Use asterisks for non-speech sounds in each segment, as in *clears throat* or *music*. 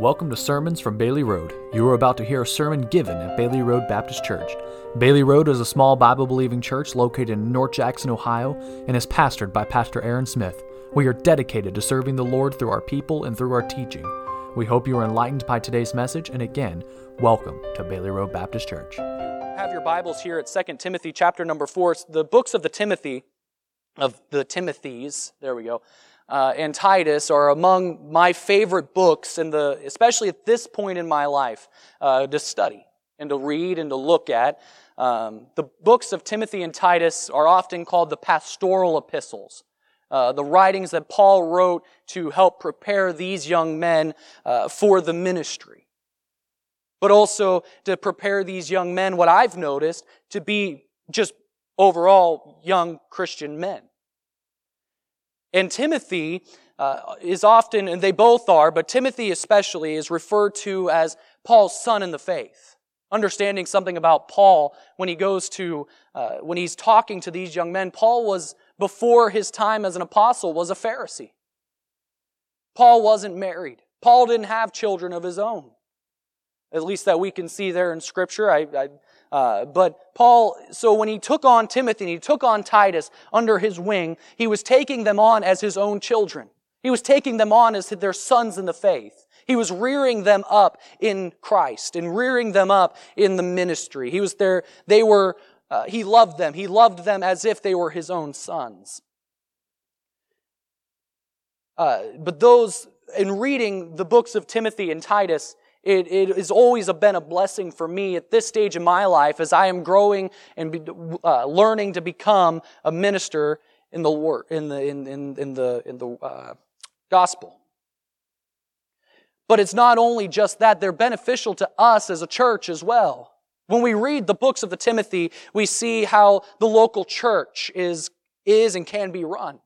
Welcome to Sermons from Bailey Road. You are about to hear a sermon given at Bailey Road Baptist Church. Bailey Road is a small Bible believing church located in North Jackson, Ohio, and is pastored by Pastor Aaron Smith. We are dedicated to serving the Lord through our people and through our teaching. We hope you are enlightened by today's message, and again, welcome to Bailey Road Baptist Church. Have your Bibles here at 2 Timothy chapter number 4. The books of the Timothy, of the Timothys, there we go, uh, and Titus are among my favorite books, in the, especially at this point in my life, uh, to study and to read and to look at. Um, the books of Timothy and Titus are often called the pastoral epistles. Uh, the writings that Paul wrote to help prepare these young men uh, for the ministry. But also to prepare these young men, what I've noticed, to be just overall young Christian men. And Timothy uh, is often, and they both are, but Timothy especially is referred to as Paul's son in the faith. Understanding something about Paul when he goes to, uh, when he's talking to these young men, Paul was, before his time as an apostle, was a Pharisee. Paul wasn't married. Paul didn't have children of his own. At least that we can see there in Scripture. I, I uh, but Paul, so when he took on Timothy and he took on Titus under his wing, he was taking them on as his own children. He was taking them on as their sons in the faith. He was rearing them up in Christ and rearing them up in the ministry. He was there, they were, uh, he loved them. He loved them as if they were his own sons. Uh, but those, in reading the books of Timothy and Titus, it, it has always been a blessing for me at this stage in my life as I am growing and be, uh, learning to become a minister in the in the in, in, in the in the uh, gospel. But it's not only just that; they're beneficial to us as a church as well. When we read the books of the Timothy, we see how the local church is is and can be run.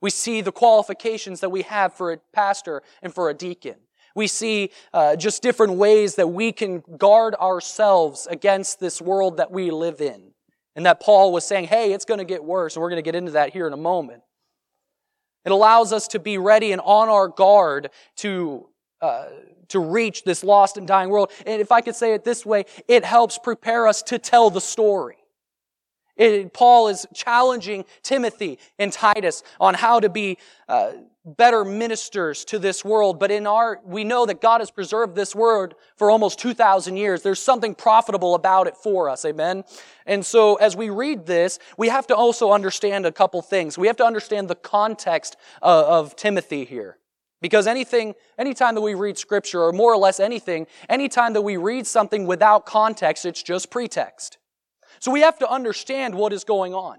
We see the qualifications that we have for a pastor and for a deacon. We see uh, just different ways that we can guard ourselves against this world that we live in. And that Paul was saying, hey, it's going to get worse. And we're going to get into that here in a moment. It allows us to be ready and on our guard to, uh, to reach this lost and dying world. And if I could say it this way, it helps prepare us to tell the story. It, Paul is challenging Timothy and Titus on how to be uh, better ministers to this world. But in our, we know that God has preserved this word for almost 2,000 years. There's something profitable about it for us. Amen. And so as we read this, we have to also understand a couple things. We have to understand the context of, of Timothy here. Because anything, anytime that we read scripture, or more or less anything, anytime that we read something without context, it's just pretext. So we have to understand what is going on.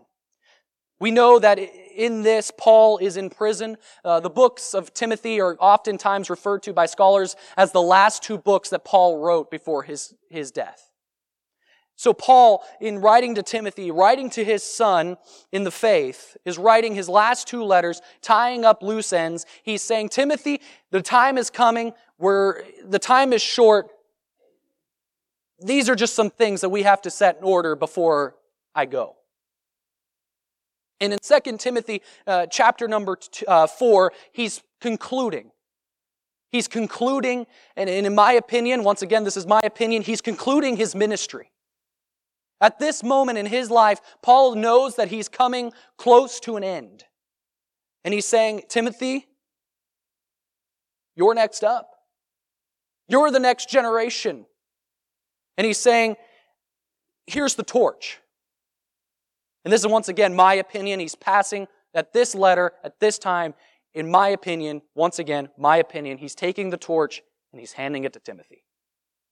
We know that in this, Paul is in prison. Uh, the books of Timothy are oftentimes referred to by scholars as the last two books that Paul wrote before his, his death. So Paul, in writing to Timothy, writing to his son in the faith, is writing his last two letters, tying up loose ends. He's saying, Timothy, the time is coming where the time is short. These are just some things that we have to set in order before I go. And in 2 Timothy uh, chapter number two, uh, 4, he's concluding. He's concluding, and in my opinion, once again, this is my opinion, he's concluding his ministry. At this moment in his life, Paul knows that he's coming close to an end. And he's saying, Timothy, you're next up. You're the next generation. And he's saying, here's the torch. And this is once again my opinion. He's passing at this letter, at this time, in my opinion, once again, my opinion, he's taking the torch and he's handing it to Timothy.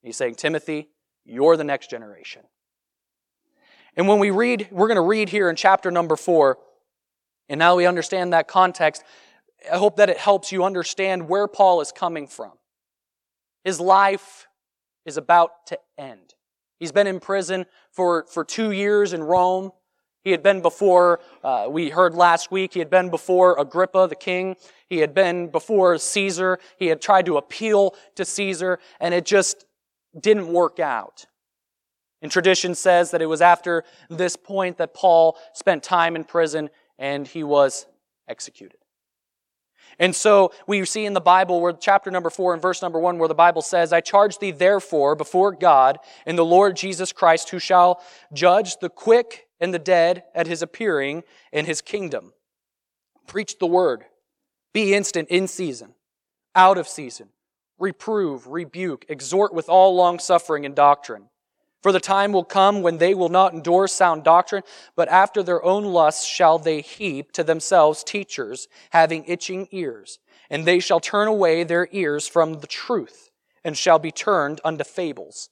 He's saying, Timothy, you're the next generation. And when we read, we're going to read here in chapter number four, and now we understand that context. I hope that it helps you understand where Paul is coming from. His life is about to end. He's been in prison for, for two years in Rome. He had been before, uh, we heard last week, he had been before Agrippa, the king. He had been before Caesar. He had tried to appeal to Caesar, and it just didn't work out. And tradition says that it was after this point that Paul spent time in prison and he was executed. And so we see in the Bible where chapter number four and verse number one where the Bible says, I charge thee therefore before God and the Lord Jesus Christ who shall judge the quick and the dead at his appearing in his kingdom. Preach the word. Be instant in season, out of season. Reprove, rebuke, exhort with all long suffering and doctrine. For the time will come when they will not endure sound doctrine, but after their own lusts shall they heap to themselves teachers having itching ears. And they shall turn away their ears from the truth, and shall be turned unto fables.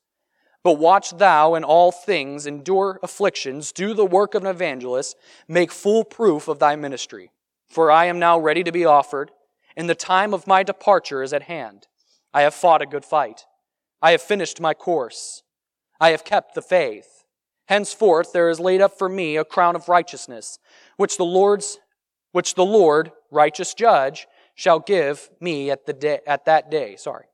But watch thou in all things, endure afflictions, do the work of an evangelist, make full proof of thy ministry. For I am now ready to be offered, and the time of my departure is at hand. I have fought a good fight. I have finished my course. I have kept the faith. Henceforth there is laid up for me a crown of righteousness, which the Lord's, which the Lord, righteous judge, shall give me at the day, at that day, sorry.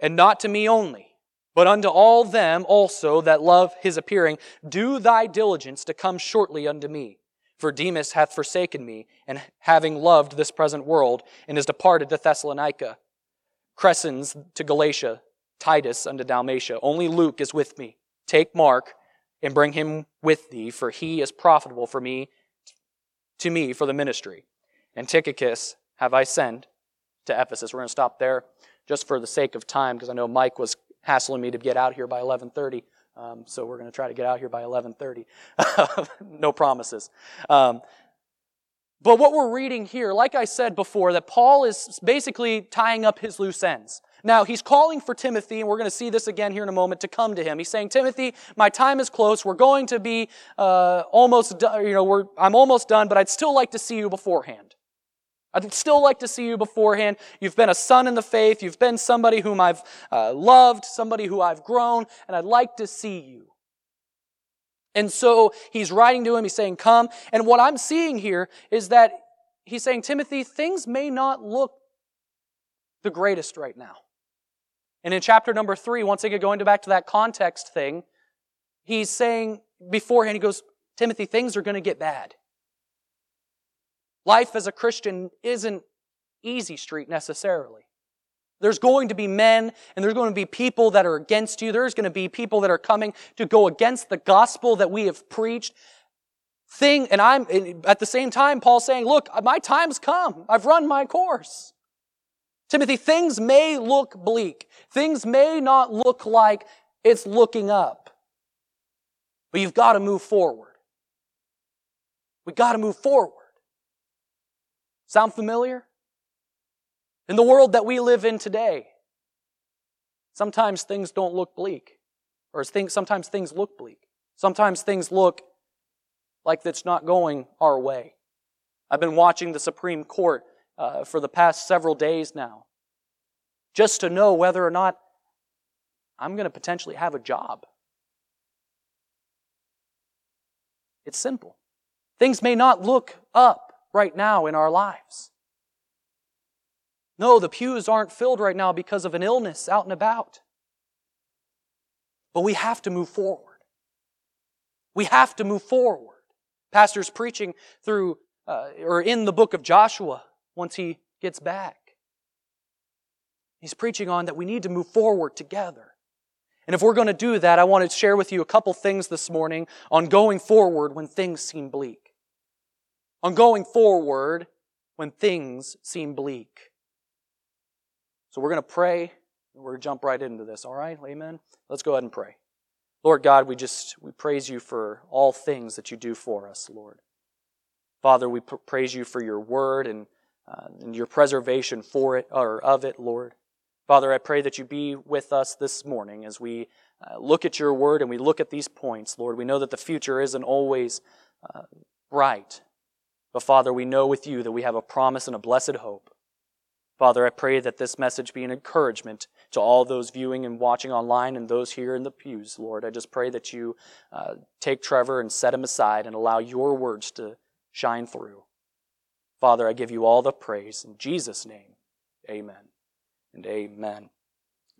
And not to me only, but unto all them also that love his appearing, do thy diligence to come shortly unto me. For Demas hath forsaken me, and having loved this present world, and is departed to Thessalonica. Crescens to Galatia, Titus unto Dalmatia. Only Luke is with me. Take Mark and bring him with thee, for he is profitable for me, to me for the ministry. And Tychicus have I sent to Ephesus. We're going to stop there just for the sake of time, because I know Mike was hassling me to get out here by 11:30. Um, so we're going to try to get out here by 11:30. *laughs* no promises. Um, but what we're reading here, like I said before, that Paul is basically tying up his loose ends. Now, he's calling for Timothy, and we're going to see this again here in a moment, to come to him. He's saying, Timothy, my time is close. We're going to be uh, almost, you know, I'm almost done, but I'd still like to see you beforehand. I'd still like to see you beforehand. You've been a son in the faith. You've been somebody whom I've uh, loved, somebody who I've grown, and I'd like to see you. And so he's writing to him. He's saying, Come. And what I'm seeing here is that he's saying, Timothy, things may not look the greatest right now. And in chapter number three, once again, going back to that context thing, he's saying beforehand, he goes, Timothy, things are going to get bad. Life as a Christian isn't easy street necessarily. There's going to be men and there's going to be people that are against you. There's going to be people that are coming to go against the gospel that we have preached. Thing, and I'm, at the same time, Paul's saying, look, my time's come. I've run my course. Timothy, things may look bleak. Things may not look like it's looking up. But you've got to move forward. We've got to move forward. Sound familiar? In the world that we live in today, sometimes things don't look bleak. Or things, sometimes things look bleak. Sometimes things look like it's not going our way. I've been watching the Supreme Court uh, for the past several days now, just to know whether or not I'm going to potentially have a job. It's simple. Things may not look up right now in our lives. No, the pews aren't filled right now because of an illness out and about. But we have to move forward. We have to move forward. Pastor's preaching through, uh, or in the book of Joshua once he gets back. He's preaching on that we need to move forward together. And if we're going to do that, I want to share with you a couple things this morning on going forward when things seem bleak. On going forward when things seem bleak. So we're going to pray and we're going to jump right into this, all right? Amen. Let's go ahead and pray. Lord God, we just we praise you for all things that you do for us, Lord. Father, we pr- praise you for your word and, uh, and your preservation for it or of it, Lord. Father, I pray that you be with us this morning as we uh, look at your word and we look at these points, Lord. We know that the future isn't always uh, bright, but Father, we know with you that we have a promise and a blessed hope. Father, I pray that this message be an encouragement to all those viewing and watching online and those here in the pews, Lord. I just pray that you uh, take Trevor and set him aside and allow your words to shine through. Father, I give you all the praise. In Jesus' name, amen and amen.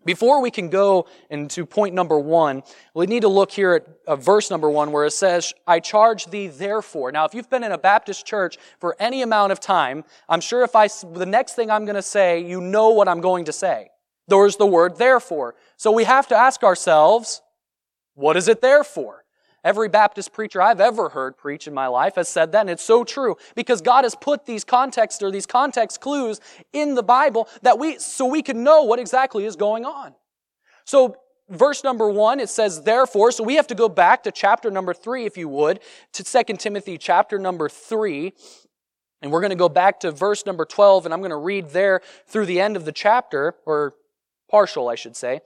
Before we can go into point number one, we need to look here at uh, verse number one where it says, I charge thee therefore. Now, if you've been in a Baptist church for any amount of time, I'm sure if I, the next thing I'm going to say, you know what I'm going to say. There's the word therefore. So we have to ask ourselves, what is it there for? Every Baptist preacher I've ever heard preach in my life has said that, and it's so true because God has put these contexts or these context clues in the Bible that we, so we can know what exactly is going on. So, verse number one, it says, therefore, so we have to go back to chapter number three, if you would, to 2 Timothy chapter number three. And we're going to go back to verse number 12, and I'm going to read there through the end of the chapter, or partial, I should say.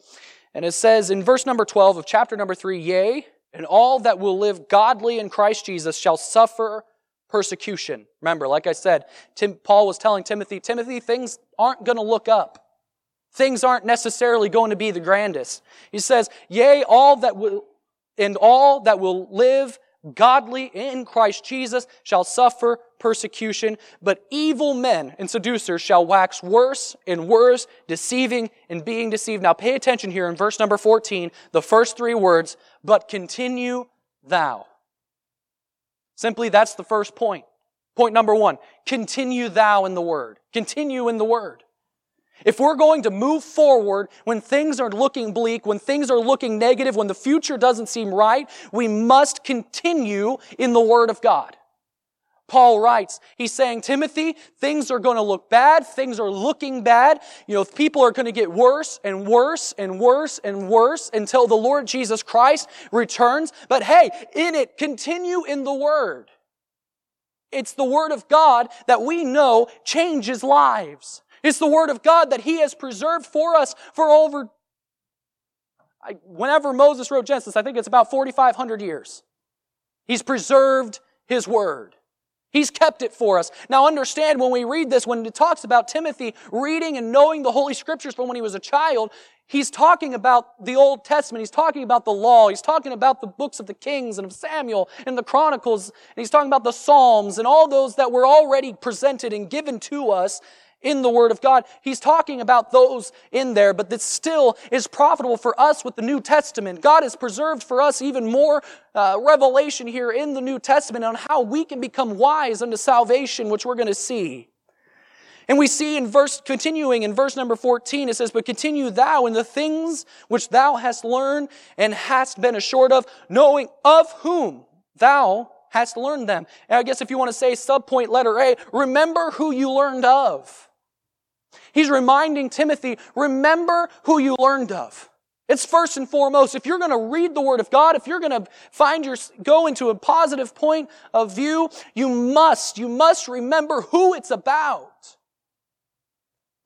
And it says in verse number 12 of chapter number 3, Yea, and all that will live godly in Christ Jesus shall suffer persecution. Remember, like I said, Tim, Paul was telling Timothy, Timothy, things aren't going to look up. Things aren't necessarily going to be the grandest. He says, yea, all that will, and all that will live godly in Christ Jesus shall suffer persecution, but evil men and seducers shall wax worse and worse, deceiving and being deceived. Now pay attention here in verse number 14, the first three words, but continue thou. Simply, that's the first point. Point number one, continue thou in the word. Continue in the word. If we're going to move forward when things are looking bleak, when things are looking negative, when the future doesn't seem right, we must continue in the Word of God. Paul writes, he's saying, Timothy, things are going to look bad. Things are looking bad. You know, people are going to get worse and worse and worse and worse until the Lord Jesus Christ returns. But hey, in it, continue in the Word. It's the Word of God that we know changes lives. It's the Word of God that He has preserved for us for over, I, whenever Moses wrote Genesis, I think it's about 4,500 years. He's preserved His Word. He's kept it for us. Now understand when we read this, when it talks about Timothy reading and knowing the Holy Scriptures from when he was a child, he's talking about the Old Testament. He's talking about the law. He's talking about the books of the Kings and of Samuel and the Chronicles. And he's talking about the Psalms and all those that were already presented and given to us in the Word of God. He's talking about those in there, but that still is profitable for us with the New Testament. God has preserved for us even more uh, revelation here in the New Testament on how we can become wise unto salvation, which we're going to see. And we see in verse, continuing in verse number 14, it says, But continue thou in the things which thou hast learned and hast been assured of, knowing of whom thou hast learned them. And I guess if you want to say subpoint letter A, remember who you learned of. He's reminding Timothy, remember who you learned of. It's first and foremost. If you're going to read the Word of God, if you're going to find your, go into a positive point of view, you must, you must remember who it's about.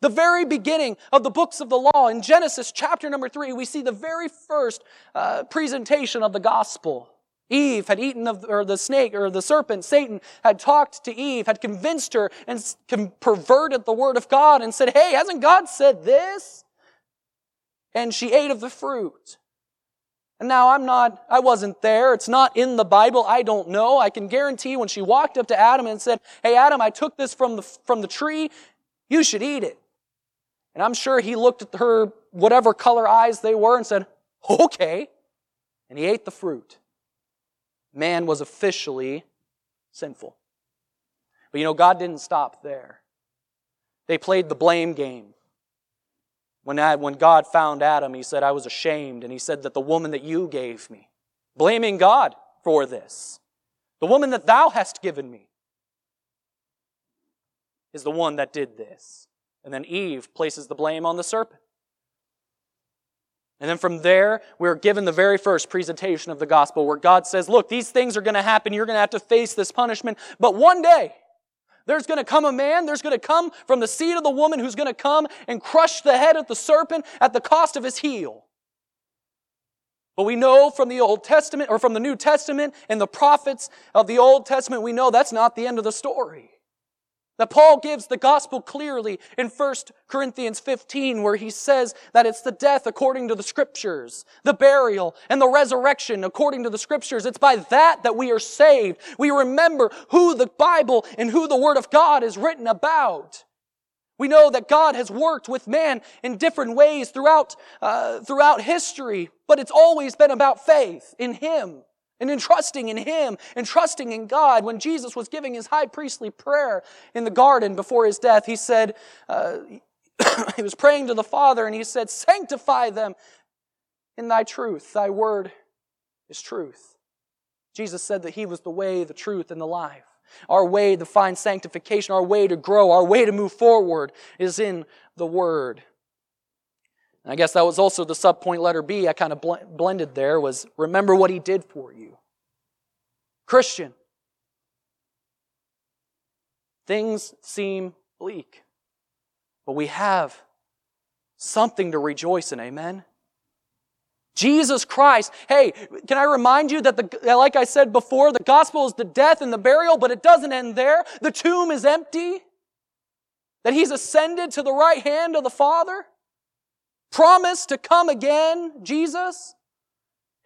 The very beginning of the books of the law, in Genesis chapter number three, we see the very first uh, presentation of the gospel. Eve had eaten of, or the snake, or the serpent, Satan, had talked to Eve, had convinced her and perverted the word of God and said, Hey, hasn't God said this? And she ate of the fruit. And now I'm not, I wasn't there. It's not in the Bible. I don't know. I can guarantee when she walked up to Adam and said, Hey, Adam, I took this from the, from the tree. You should eat it. And I'm sure he looked at her, whatever color eyes they were, and said, Okay. And he ate the fruit man was officially sinful. But you know, God didn't stop there. They played the blame game. When, I, when God found Adam, he said, I was ashamed. And he said that the woman that you gave me, blaming God for this, the woman that thou hast given me, is the one that did this. And then Eve places the blame on the serpent. And then from there, we're given the very first presentation of the gospel where God says, look, these things are going to happen. You're going to have to face this punishment. But one day, there's going to come a man, there's going to come from the seed of the woman who's going to come and crush the head of the serpent at the cost of his heel. But we know from the Old Testament or from the New Testament and the prophets of the Old Testament, we know that's not the end of the story. That Paul gives the gospel clearly in 1 Corinthians 15 where he says that it's the death according to the scriptures, the burial and the resurrection according to the scriptures. It's by that that we are saved. We remember who the Bible and who the Word of God is written about. We know that God has worked with man in different ways throughout, uh, throughout history, but it's always been about faith in Him and in trusting in Him and trusting in God. When Jesus was giving His high priestly prayer in the garden before His death, He said, uh, *coughs* He was praying to the Father and He said, Sanctify them in Thy truth. Thy word is truth. Jesus said that He was the way, the truth, and the life. Our way to find sanctification, our way to grow, our way to move forward is in the Word. And I guess that was also the subpoint letter B I kind of bl- blended there was remember what He did for you. Christian, things seem bleak, but we have something to rejoice in. Amen. Jesus Christ. Hey, can I remind you that the, like I said before, the gospel is the death and the burial, but it doesn't end there. The tomb is empty. That he's ascended to the right hand of the Father. Promised to come again, Jesus.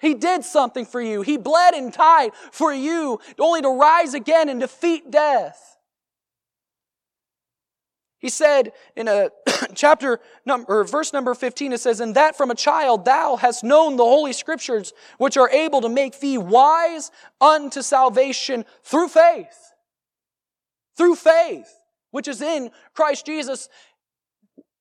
He did something for you. He bled and died for you, only to rise again and defeat death. He said in a *clears throat* chapter number, verse number 15, it says, And that from a child thou hast known the holy scriptures, which are able to make thee wise unto salvation through faith. Through faith, which is in Christ Jesus.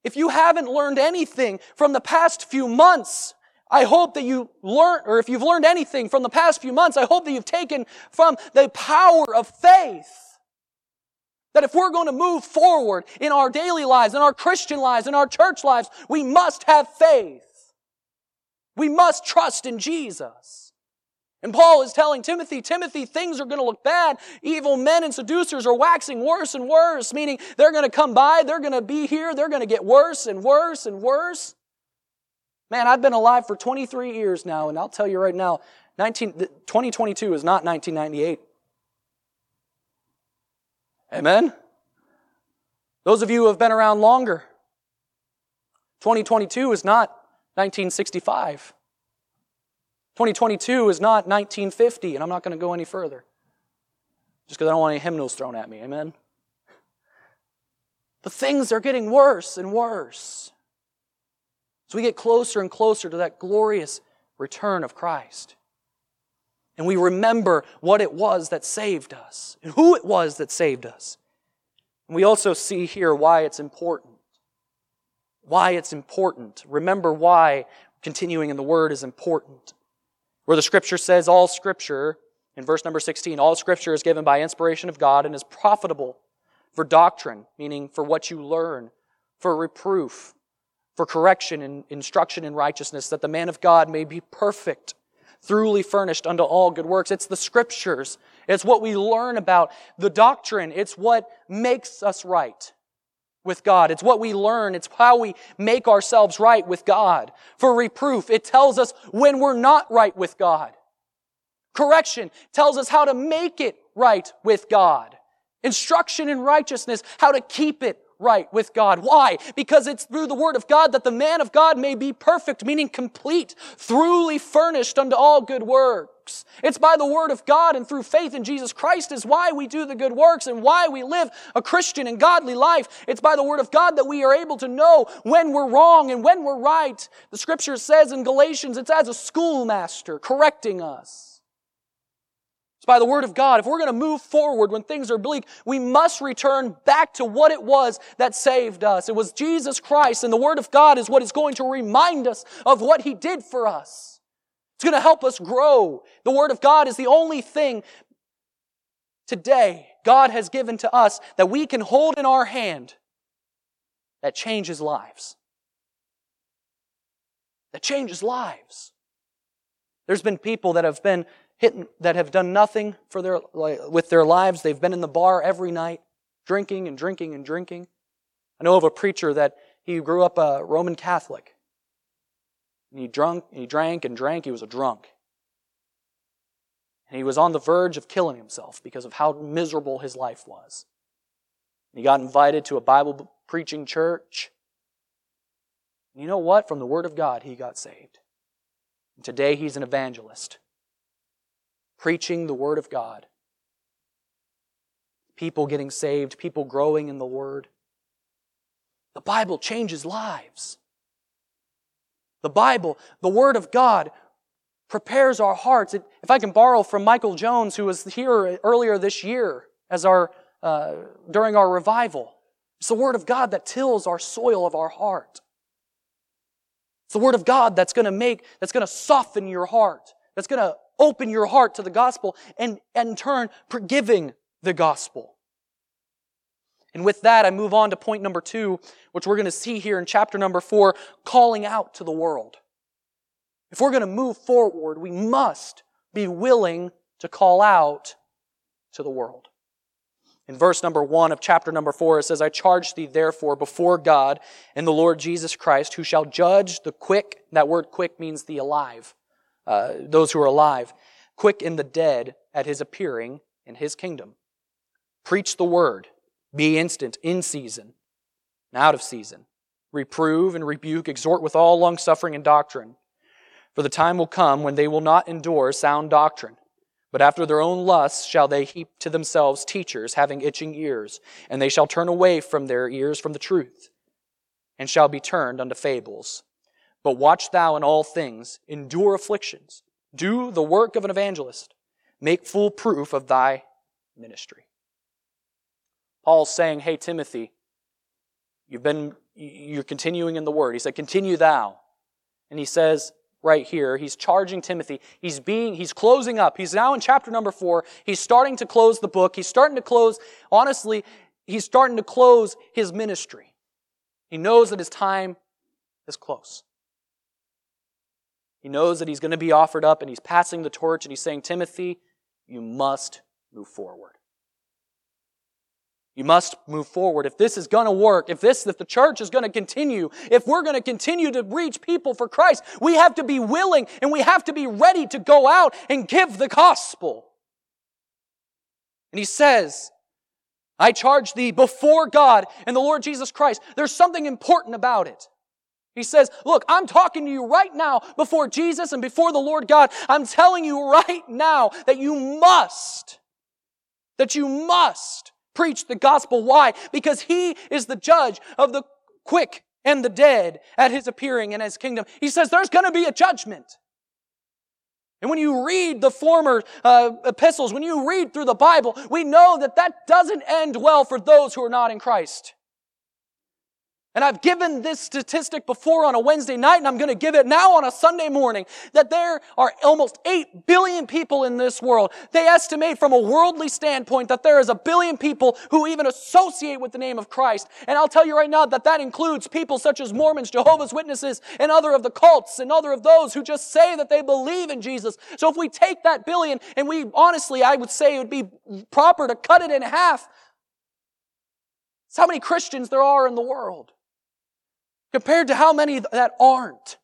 If you haven't learned anything from the past few months, I hope that you learn, or if you've learned anything from the past few months, I hope that you've taken from the power of faith that if we're going to move forward in our daily lives, in our Christian lives, in our church lives, we must have faith. We must trust in Jesus. And Paul is telling Timothy, Timothy, things are going to look bad. Evil men and seducers are waxing worse and worse, meaning they're going to come by, they're going to be here, they're going to get worse and worse and worse. Man, I've been alive for 23 years now, and I'll tell you right now, 19, 2022 is not 1998. Amen? Those of you who have been around longer, 2022 is not 1965. 2022 is not 1950, and I'm not going to go any further. Just because I don't want any hymnals thrown at me. Amen? But things are getting worse and worse. So we get closer and closer to that glorious return of Christ and we remember what it was that saved us and who it was that saved us. And we also see here why it's important. Why it's important. Remember why continuing in the Word is important. Where the Scripture says, all Scripture, in verse number 16, all Scripture is given by inspiration of God and is profitable for doctrine, meaning for what you learn, for reproof, for correction and instruction in righteousness, that the man of God may be perfect thoroughly furnished unto all good works. It's the scriptures. It's what we learn about the doctrine. It's what makes us right with God. It's what we learn. It's how we make ourselves right with God. For reproof, it tells us when we're not right with God. Correction tells us how to make it right with God. Instruction in righteousness, how to keep it right with God. Why? Because it's through the Word of God that the man of God may be perfect, meaning complete, thoroughly furnished unto all good works. It's by the Word of God and through faith in Jesus Christ is why we do the good works and why we live a Christian and godly life. It's by the Word of God that we are able to know when we're wrong and when we're right. The Scripture says in Galatians, it's as a schoolmaster correcting us It's by the Word of God. If we're going to move forward when things are bleak, we must return back to what it was that saved us. It was Jesus Christ, and the Word of God is what is going to remind us of what He did for us. It's going to help us grow. The Word of God is the only thing today God has given to us that we can hold in our hand that changes lives. That changes lives. There's been people that have been hit, that have done nothing for their, with their lives. They've been in the bar every night, drinking and drinking and drinking. I know of a preacher that he grew up a Roman Catholic. And he drunk, he drank and drank. He was a drunk. And he was on the verge of killing himself because of how miserable his life was. And He got invited to a Bible preaching church. And you know what? From the Word of God, he got saved. And today he's an evangelist preaching the Word of God. People getting saved, people growing in the Word. The Bible changes lives. The Bible, the Word of God, prepares our hearts. If I can borrow from Michael Jones, who was here earlier this year as our, uh, during our revival, it's the Word of God that tills our soil of our heart. It's the Word of God that's going to make, that's going to soften your heart, that's going to open your heart to the gospel and, and in turn, forgiving the gospel. And with that, I move on to point number two, which we're going to see here in chapter number four calling out to the world. If we're going to move forward, we must be willing to call out to the world. In verse number one of chapter number four, it says, I charge thee therefore before God and the Lord Jesus Christ, who shall judge the quick. That word quick means the alive, uh, those who are alive, quick in the dead at his appearing in his kingdom. Preach the word. Be instant, in season, and out of season. Reprove and rebuke, exhort with all longsuffering and doctrine. For the time will come when they will not endure sound doctrine, but after their own lusts shall they heap to themselves teachers having itching ears, and they shall turn away from their ears from the truth, and shall be turned unto fables. But watch thou in all things, endure afflictions, do the work of an evangelist, make full proof of thy ministry. Paul's saying, Hey, Timothy, you've been, you're continuing in the word. He said, Continue thou. And he says, right here, he's charging Timothy. He's being, he's closing up. He's now in chapter number four. He's starting to close the book. He's starting to close, honestly, he's starting to close his ministry. He knows that his time is close. He knows that he's going to be offered up and he's passing the torch and he's saying, Timothy, you must move forward. You must move forward. If this is going to work, if this, if the church is going to continue, if we're going to continue to reach people for Christ, we have to be willing and we have to be ready to go out and give the gospel. And he says, I charge thee before God and the Lord Jesus Christ. There's something important about it. He says, look, I'm talking to you right now before Jesus and before the Lord God. I'm telling you right now that you must, that you must preach the gospel. Why? Because he is the judge of the quick and the dead at his appearing in his kingdom. He says there's going to be a judgment. And when you read the former uh, epistles, when you read through the Bible, we know that that doesn't end well for those who are not in Christ. And I've given this statistic before on a Wednesday night, and I'm going to give it now on a Sunday morning, that there are almost 8 billion people in this world. They estimate from a worldly standpoint that there is a billion people who even associate with the name of Christ. And I'll tell you right now that that includes people such as Mormons, Jehovah's Witnesses, and other of the cults, and other of those who just say that they believe in Jesus. So if we take that billion, and we honestly, I would say it would be proper to cut it in half, it's how many Christians there are in the world compared to how many that aren't.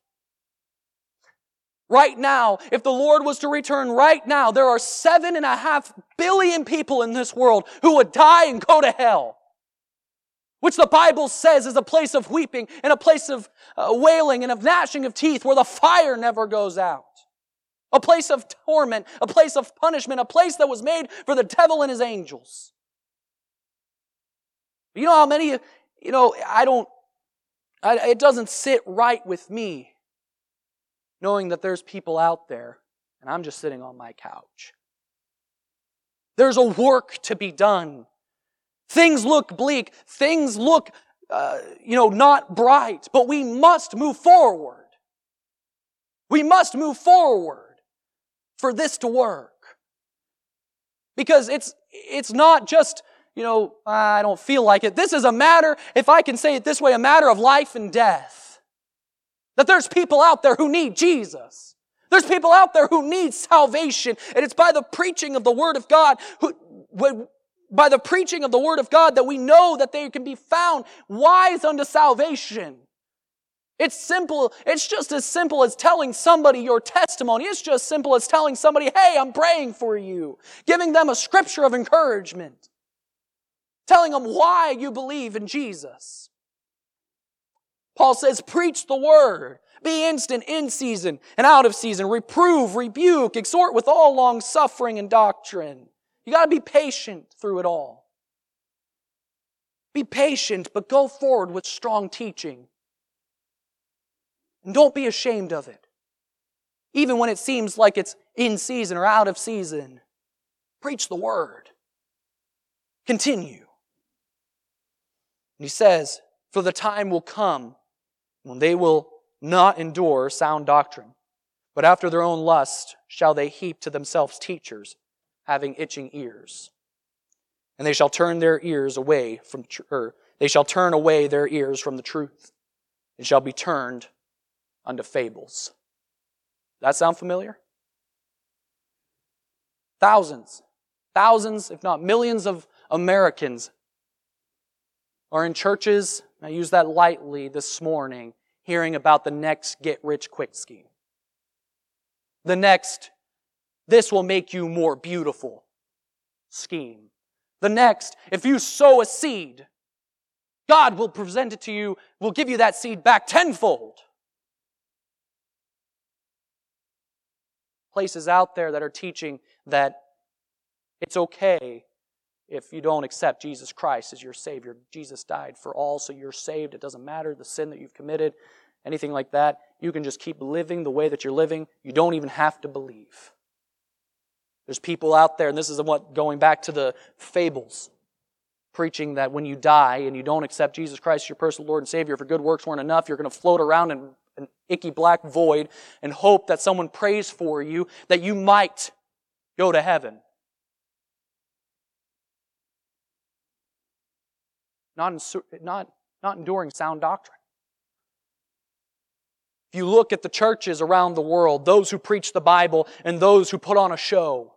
Right now, if the Lord was to return right now, there are seven and a half billion people in this world who would die and go to hell. Which the Bible says is a place of weeping and a place of uh, wailing and of gnashing of teeth where the fire never goes out. A place of torment, a place of punishment, a place that was made for the devil and his angels. You know how many, you know, I don't, it doesn't sit right with me knowing that there's people out there and I'm just sitting on my couch. There's a work to be done. Things look bleak. Things look, uh, you know, not bright, but we must move forward. We must move forward for this to work. Because it's, it's not just you know, I don't feel like it. This is a matter, if I can say it this way, a matter of life and death. That there's people out there who need Jesus. There's people out there who need salvation. And it's by the preaching of the Word of God, who, by the preaching of the Word of God that we know that they can be found wise unto salvation. It's simple. It's just as simple as telling somebody your testimony. It's just simple as telling somebody, hey, I'm praying for you. Giving them a scripture of encouragement telling them why you believe in Jesus. Paul says, preach the word. Be instant in season and out of season. Reprove, rebuke, exhort with all long suffering and doctrine. You gotta be patient through it all. Be patient, but go forward with strong teaching. And don't be ashamed of it. Even when it seems like it's in season or out of season, preach the word. Continue. And he says, For the time will come when they will not endure sound doctrine, but after their own lust shall they heap to themselves teachers, having itching ears. And they shall turn their ears away from, or er, they shall turn away their ears from the truth, and shall be turned unto fables. That sound familiar? Thousands, thousands, if not millions of Americans are in churches, I use that lightly this morning, hearing about the next get rich quick scheme. The next, this will make you more beautiful scheme. The next, if you sow a seed, God will present it to you, will give you that seed back tenfold. Places out there that are teaching that it's okay if you don't accept Jesus Christ as your Savior. Jesus died for all, so you're saved. It doesn't matter the sin that you've committed, anything like that. You can just keep living the way that you're living. You don't even have to believe. There's people out there, and this is what going back to the fables, preaching that when you die and you don't accept Jesus Christ as your personal Lord and Savior, for good works weren't enough, you're going to float around in an icky black void and hope that someone prays for you that you might go to heaven. Not, not, not enduring sound doctrine. If you look at the churches around the world, those who preach the Bible and those who put on a show,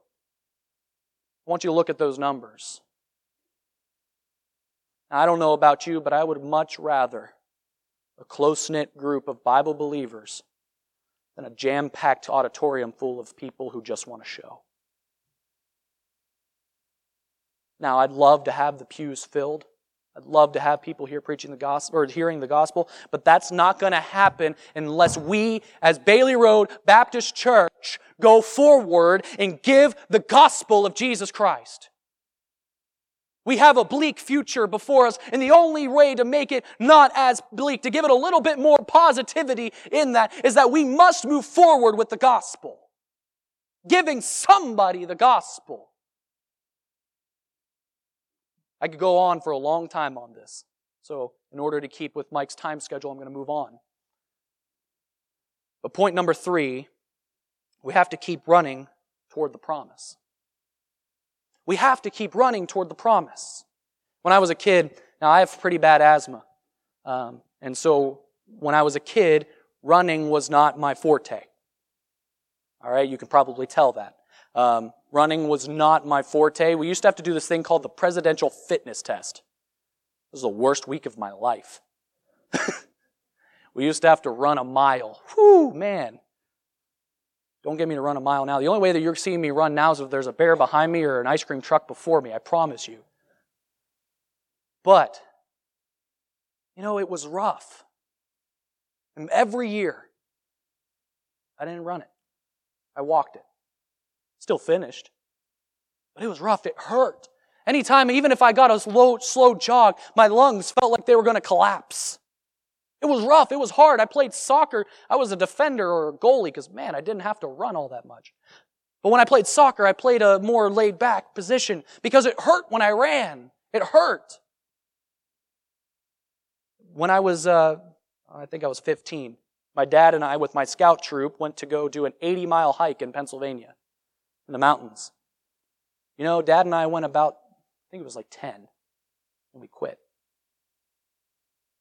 I want you to look at those numbers. Now, I don't know about you, but I would much rather a close knit group of Bible believers than a jam packed auditorium full of people who just want to show. Now, I'd love to have the pews filled. I'd love to have people here preaching the gospel or hearing the gospel, but that's not going to happen unless we, as Bailey Road Baptist Church, go forward and give the gospel of Jesus Christ. We have a bleak future before us, and the only way to make it not as bleak, to give it a little bit more positivity in that, is that we must move forward with the gospel. Giving somebody the gospel. I could go on for a long time on this. So, in order to keep with Mike's time schedule, I'm going to move on. But point number three, we have to keep running toward the promise. We have to keep running toward the promise. When I was a kid, now I have pretty bad asthma. Um, and so when I was a kid, running was not my forte. All right, you can probably tell that. Um, running was not my forte. We used to have to do this thing called the presidential fitness test. This was the worst week of my life. *laughs* we used to have to run a mile. Whew, man. Don't get me to run a mile now. The only way that you're seeing me run now is if there's a bear behind me or an ice cream truck before me, I promise you. But, you know, it was rough. And every year, I didn't run it, I walked it. Still finished. But it was rough. It hurt. Anytime, even if I got a slow, slow jog, my lungs felt like they were going to collapse. It was rough. It was hard. I played soccer. I was a defender or a goalie because, man, I didn't have to run all that much. But when I played soccer, I played a more laid back position because it hurt when I ran. It hurt. When I was, uh, I think I was 15, my dad and I, with my scout troop, went to go do an 80 mile hike in Pennsylvania in the mountains. You know, dad and I went about, I think it was like 10, and we quit.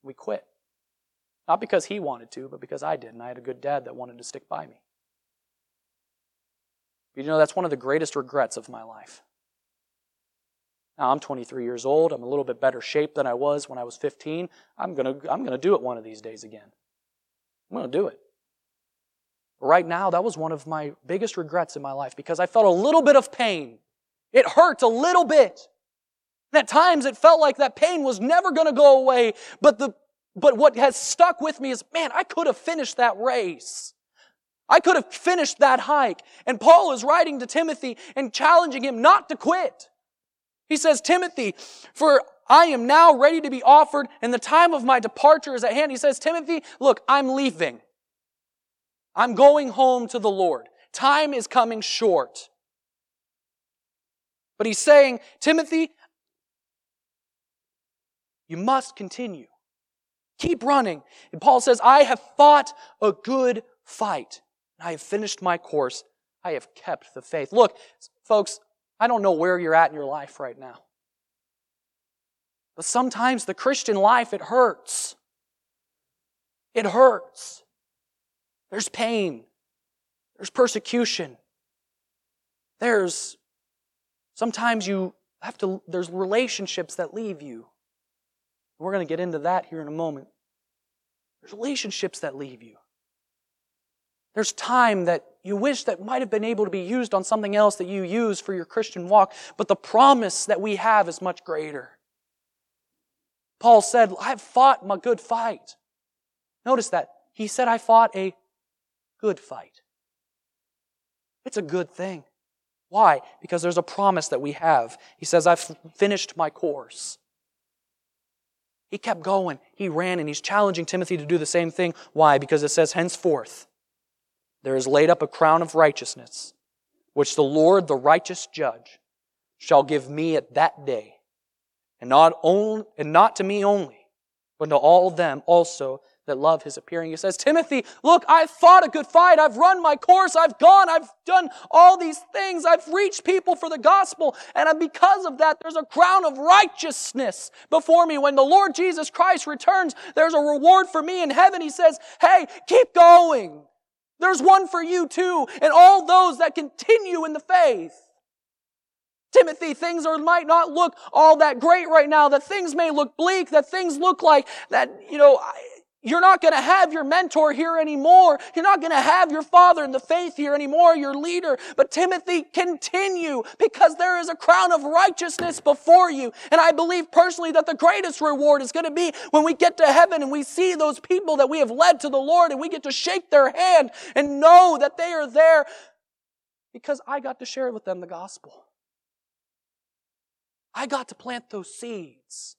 We quit. Not because he wanted to, but because I did, and I had a good dad that wanted to stick by me. But you know, that's one of the greatest regrets of my life. Now, I'm 23 years old. I'm a little bit better shape than I was when I was 15. I'm to I'm to do it one of these days again. I'm to do it. Right now, that was one of my biggest regrets in my life because I felt a little bit of pain. It hurt a little bit. And at times it felt like that pain was never going to go away. But the, but what has stuck with me is, man, I could have finished that race. I could have finished that hike. And Paul is writing to Timothy and challenging him not to quit. He says, Timothy, for I am now ready to be offered, and the time of my departure is at hand. He says, Timothy, look, I'm leaving. I'm going home to the Lord. Time is coming short. But he's saying, Timothy, you must continue. Keep running. And Paul says, I have fought a good fight. I have finished my course. I have kept the faith. Look, folks, I don't know where you're at in your life right now. But sometimes the Christian life, it hurts. It hurts. There's pain. There's persecution. There's sometimes you have to, there's relationships that leave you. We're going to get into that here in a moment. There's relationships that leave you. There's time that you wish that might have been able to be used on something else that you use for your Christian walk, but the promise that we have is much greater. Paul said, I've fought my good fight. Notice that. He said, I fought a good fight. It's a good thing. Why? Because there's a promise that we have. He says, I've finished my course. He kept going. He ran and he's challenging Timothy to do the same thing. Why? Because it says, henceforth, there is laid up a crown of righteousness, which the Lord, the righteous judge, shall give me at that day. And not, only, and not to me only, but to all them also that love his appearing. He says, Timothy, look, I've fought a good fight. I've run my course. I've gone. I've done all these things. I've reached people for the gospel. And because of that, there's a crown of righteousness before me. When the Lord Jesus Christ returns, there's a reward for me in heaven. He says, hey, keep going. There's one for you too. And all those that continue in the faith. Timothy, things are, might not look all that great right now, that things may look bleak, that things look like that, you know, you're not going to have your mentor here anymore. You're not going to have your father in the faith here anymore, your leader. But Timothy, continue because there is a crown of righteousness before you. And I believe personally that the greatest reward is going to be when we get to heaven and we see those people that we have led to the Lord and we get to shake their hand and know that they are there because I got to share with them the gospel. I got to plant those seeds.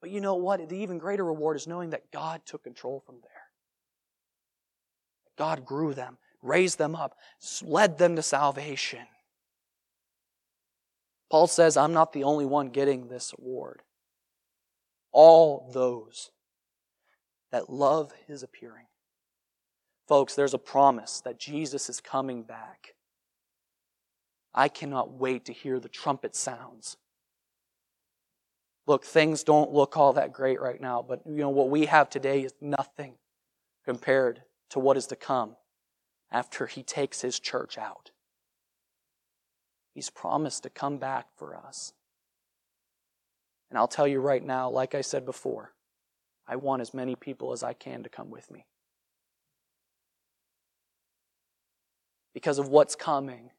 But you know what? The even greater reward is knowing that God took control from there. God grew them, raised them up, led them to salvation. Paul says, I'm not the only one getting this award. All those that love his appearing. Folks, there's a promise that Jesus is coming back. I cannot wait to hear the trumpet sounds Look, things don't look all that great right now, but you know what we have today is nothing compared to what is to come after he takes his church out. He's promised to come back for us. And I'll tell you right now, like I said before, I want as many people as I can to come with me. Because of what's coming,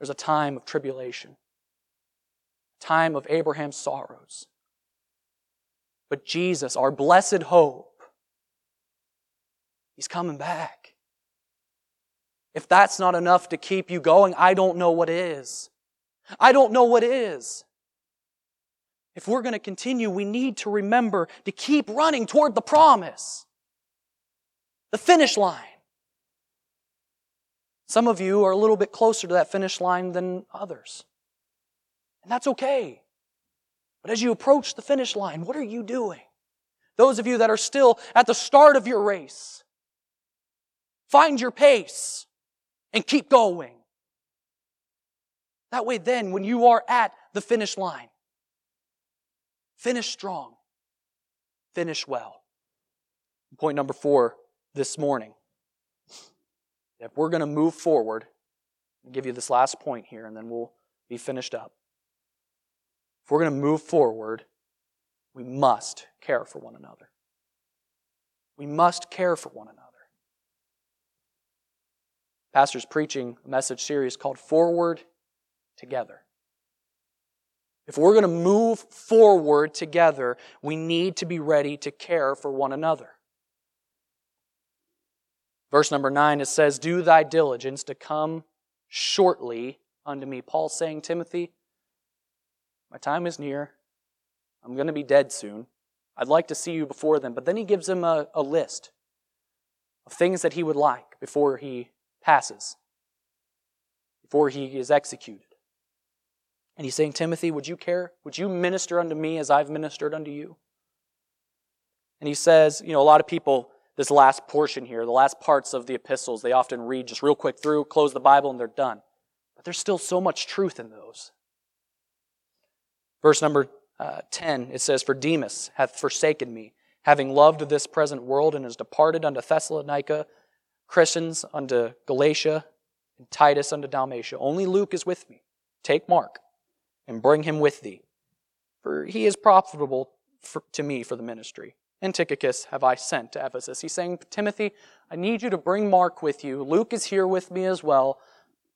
there's a time of tribulation time of Abraham's sorrows. But Jesus, our blessed hope, He's coming back. If that's not enough to keep you going, I don't know what is. I don't know what is. If we're going to continue, we need to remember to keep running toward the promise, the finish line. Some of you are a little bit closer to that finish line than others. And that's okay. But as you approach the finish line, what are you doing? Those of you that are still at the start of your race, find your pace and keep going. That way, then, when you are at the finish line, finish strong, finish well. Point number four this morning. If we're going to move forward, I'll give you this last point here and then we'll be finished up. If we're going to move forward, we must care for one another. We must care for one another. Pastor's preaching a message series called Forward Together. If we're going to move forward together, we need to be ready to care for one another. Verse number nine, it says, Do thy diligence to come shortly unto me. Paul saying, Timothy, my time is near. I'm going to be dead soon. I'd like to see you before then. But then he gives him a, a list of things that he would like before he passes, before he is executed. And he's saying, Timothy, would you care? Would you minister unto me as I've ministered unto you? And he says, you know, a lot of people, this last portion here, the last parts of the epistles, they often read just real quick through, close the Bible, and they're done. But there's still so much truth in those. Verse number uh, 10, it says, For Demas hath forsaken me, having loved this present world, and is departed unto Thessalonica, Crescens unto Galatia, and Titus unto Dalmatia. Only Luke is with me. Take Mark, and bring him with thee, for he is profitable for, to me for the ministry. And Tychicus have I sent to Ephesus. He's saying, Timothy, I need you to bring Mark with you. Luke is here with me as well.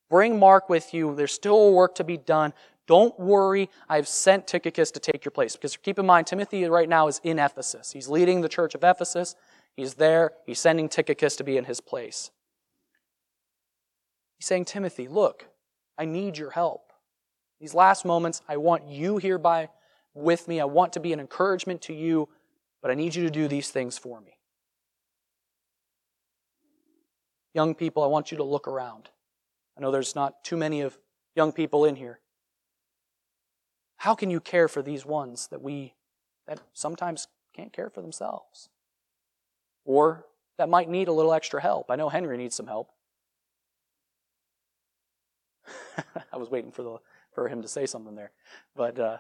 Bring Mark with you. There's still work to be done. Don't worry, I've sent Tychicus to take your place. Because keep in mind, Timothy right now is in Ephesus. He's leading the church of Ephesus. He's there. He's sending Tychicus to be in his place. He's saying, Timothy, look, I need your help. These last moments, I want you here by with me. I want to be an encouragement to you, but I need you to do these things for me. Young people, I want you to look around. I know there's not too many of young people in here. How can you care for these ones that we that sometimes can't care for themselves? Or that might need a little extra help. I know Henry needs some help. *laughs* I was waiting for the for him to say something there. But uh,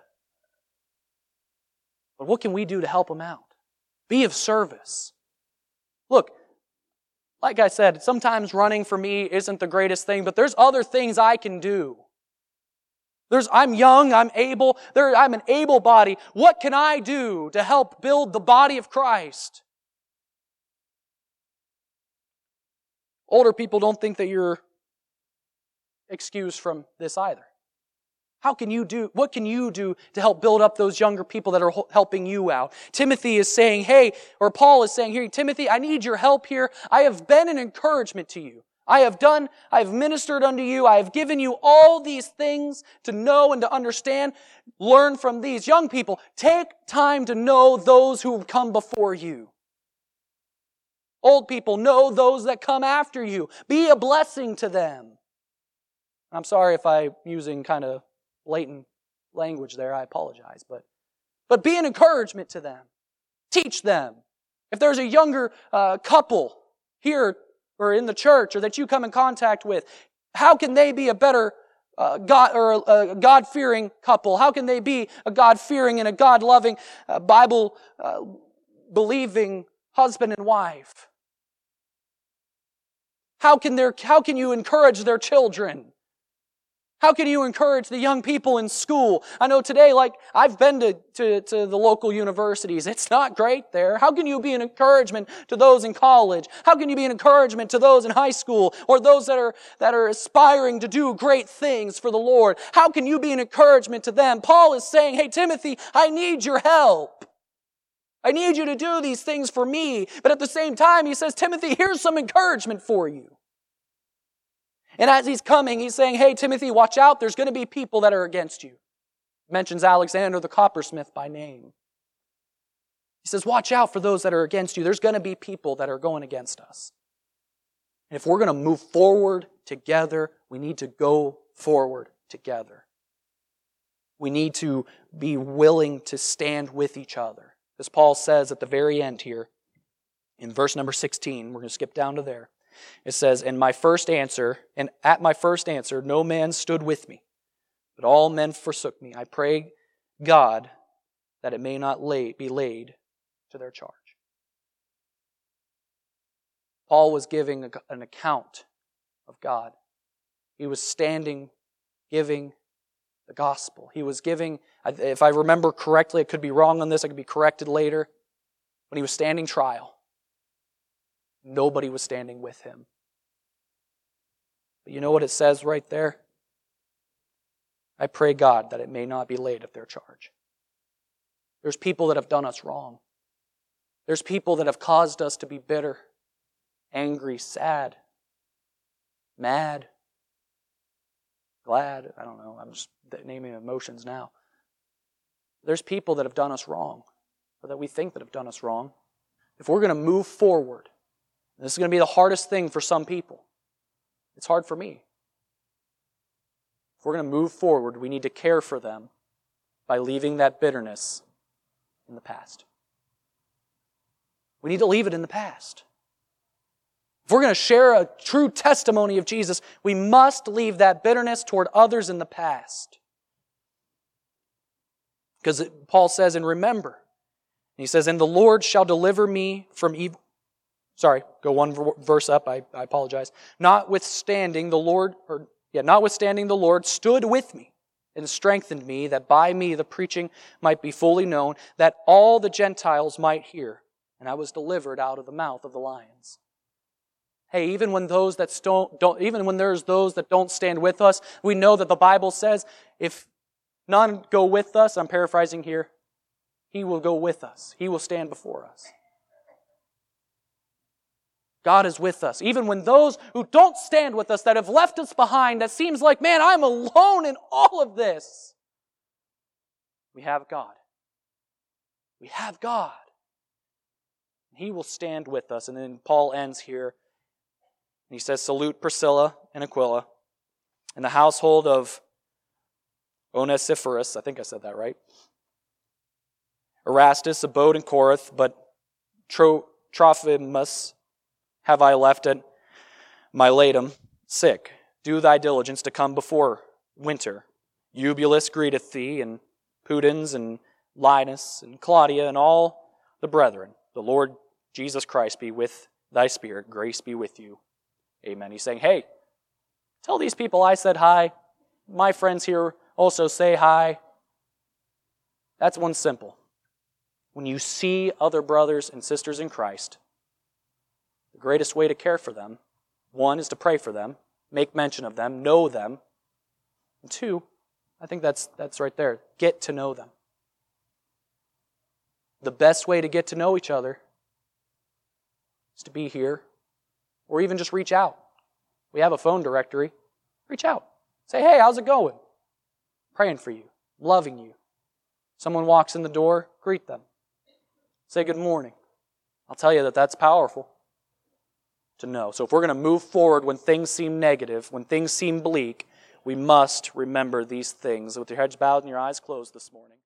but what can we do to help him out? Be of service. Look, like I said, sometimes running for me isn't the greatest thing, but there's other things I can do. There's, I'm young, I'm able, there, I'm an able body. What can I do to help build the body of Christ? Older people don't think that you're excused from this either. How can you do, what can you do to help build up those younger people that are helping you out? Timothy is saying, hey, or Paul is saying here, Timothy, I need your help here. I have been an encouragement to you. I have done, I have ministered unto you. I have given you all these things to know and to understand. Learn from these young people. Take time to know those who have come before you. Old people, know those that come after you. Be a blessing to them. I'm sorry if I'm using kind of blatant language there. I apologize. But, but be an encouragement to them. Teach them. If there's a younger uh, couple here or in the church or that you come in contact with, how can they be a better uh, God or a, a God fearing couple? How can they be a God fearing and a God loving, uh, Bible uh, believing husband and wife? How can, their, how can you encourage their children? How can you encourage the young people in school? I know today, like, I've been to, to, to, the local universities. It's not great there. How can you be an encouragement to those in college? How can you be an encouragement to those in high school or those that are, that are aspiring to do great things for the Lord? How can you be an encouragement to them? Paul is saying, hey, Timothy, I need your help. I need you to do these things for me. But at the same time, he says, Timothy, here's some encouragement for you. And as he's coming, he's saying, Hey, Timothy, watch out. There's going to be people that are against you. He Mentions Alexander the coppersmith by name. He says, Watch out for those that are against you. There's going to be people that are going against us. And if we're going to move forward together, we need to go forward together. We need to be willing to stand with each other. As Paul says at the very end here, in verse number 16, we're going to skip down to there. It says, "In my first answer, and at my first answer, no man stood with me, but all men forsook me. I pray God that it may not lay, be laid to their charge. Paul was giving an account of God. He was standing, giving the gospel. He was giving, if I remember correctly, I could be wrong on this, I could be corrected later, when he was standing trial. Nobody was standing with him. But you know what it says right there? I pray God that it may not be laid at their charge. There's people that have done us wrong. There's people that have caused us to be bitter, angry, sad, mad, glad. I don't know. I'm just naming emotions now. There's people that have done us wrong, or that we think that have done us wrong. If we're going to move forward, this is going to be the hardest thing for some people. It's hard for me. If we're going to move forward, we need to care for them by leaving that bitterness in the past. We need to leave it in the past. If we're going to share a true testimony of Jesus, we must leave that bitterness toward others in the past. Because Paul says, and remember, he says, and the Lord shall deliver me from evil. Sorry, go one verse up. I, I apologize. Notwithstanding the Lord, or yeah, notwithstanding the Lord stood with me and strengthened me, that by me the preaching might be fully known, that all the Gentiles might hear. And I was delivered out of the mouth of the lions. Hey, even when those that don't, don't even when there's those that don't stand with us, we know that the Bible says if none go with us, I'm paraphrasing here, he will go with us. He will stand before us. God is with us. Even when those who don't stand with us, that have left us behind, that seems like, man, I'm alone in all of this. We have God. We have God. He will stand with us. And then Paul ends here. he says, Salute Priscilla and Aquila and the household of Onesiphorus. I think I said that right. Erastus abode in Corinth, but Trophimus have I left at Miletum sick. Do thy diligence to come before winter. Eubulus greeteth thee, and Pudens, and Linus, and Claudia, and all the brethren. The Lord Jesus Christ be with thy spirit. Grace be with you. Amen. He's saying, hey, tell these people I said hi. My friends here also say hi. That's one simple. When you see other brothers and sisters in Christ, greatest way to care for them, one, is to pray for them, make mention of them, know them. And two, I think that's, that's right there. Get to know them. The best way to get to know each other is to be here or even just reach out. We have a phone directory. Reach out. Say, hey, how's it going? Praying for you, loving you. Someone walks in the door, greet them. Say good morning. I'll tell you that that's powerful to know. So if we're going to move forward when things seem negative, when things seem bleak, we must remember these things. With your heads bowed and your eyes closed this morning.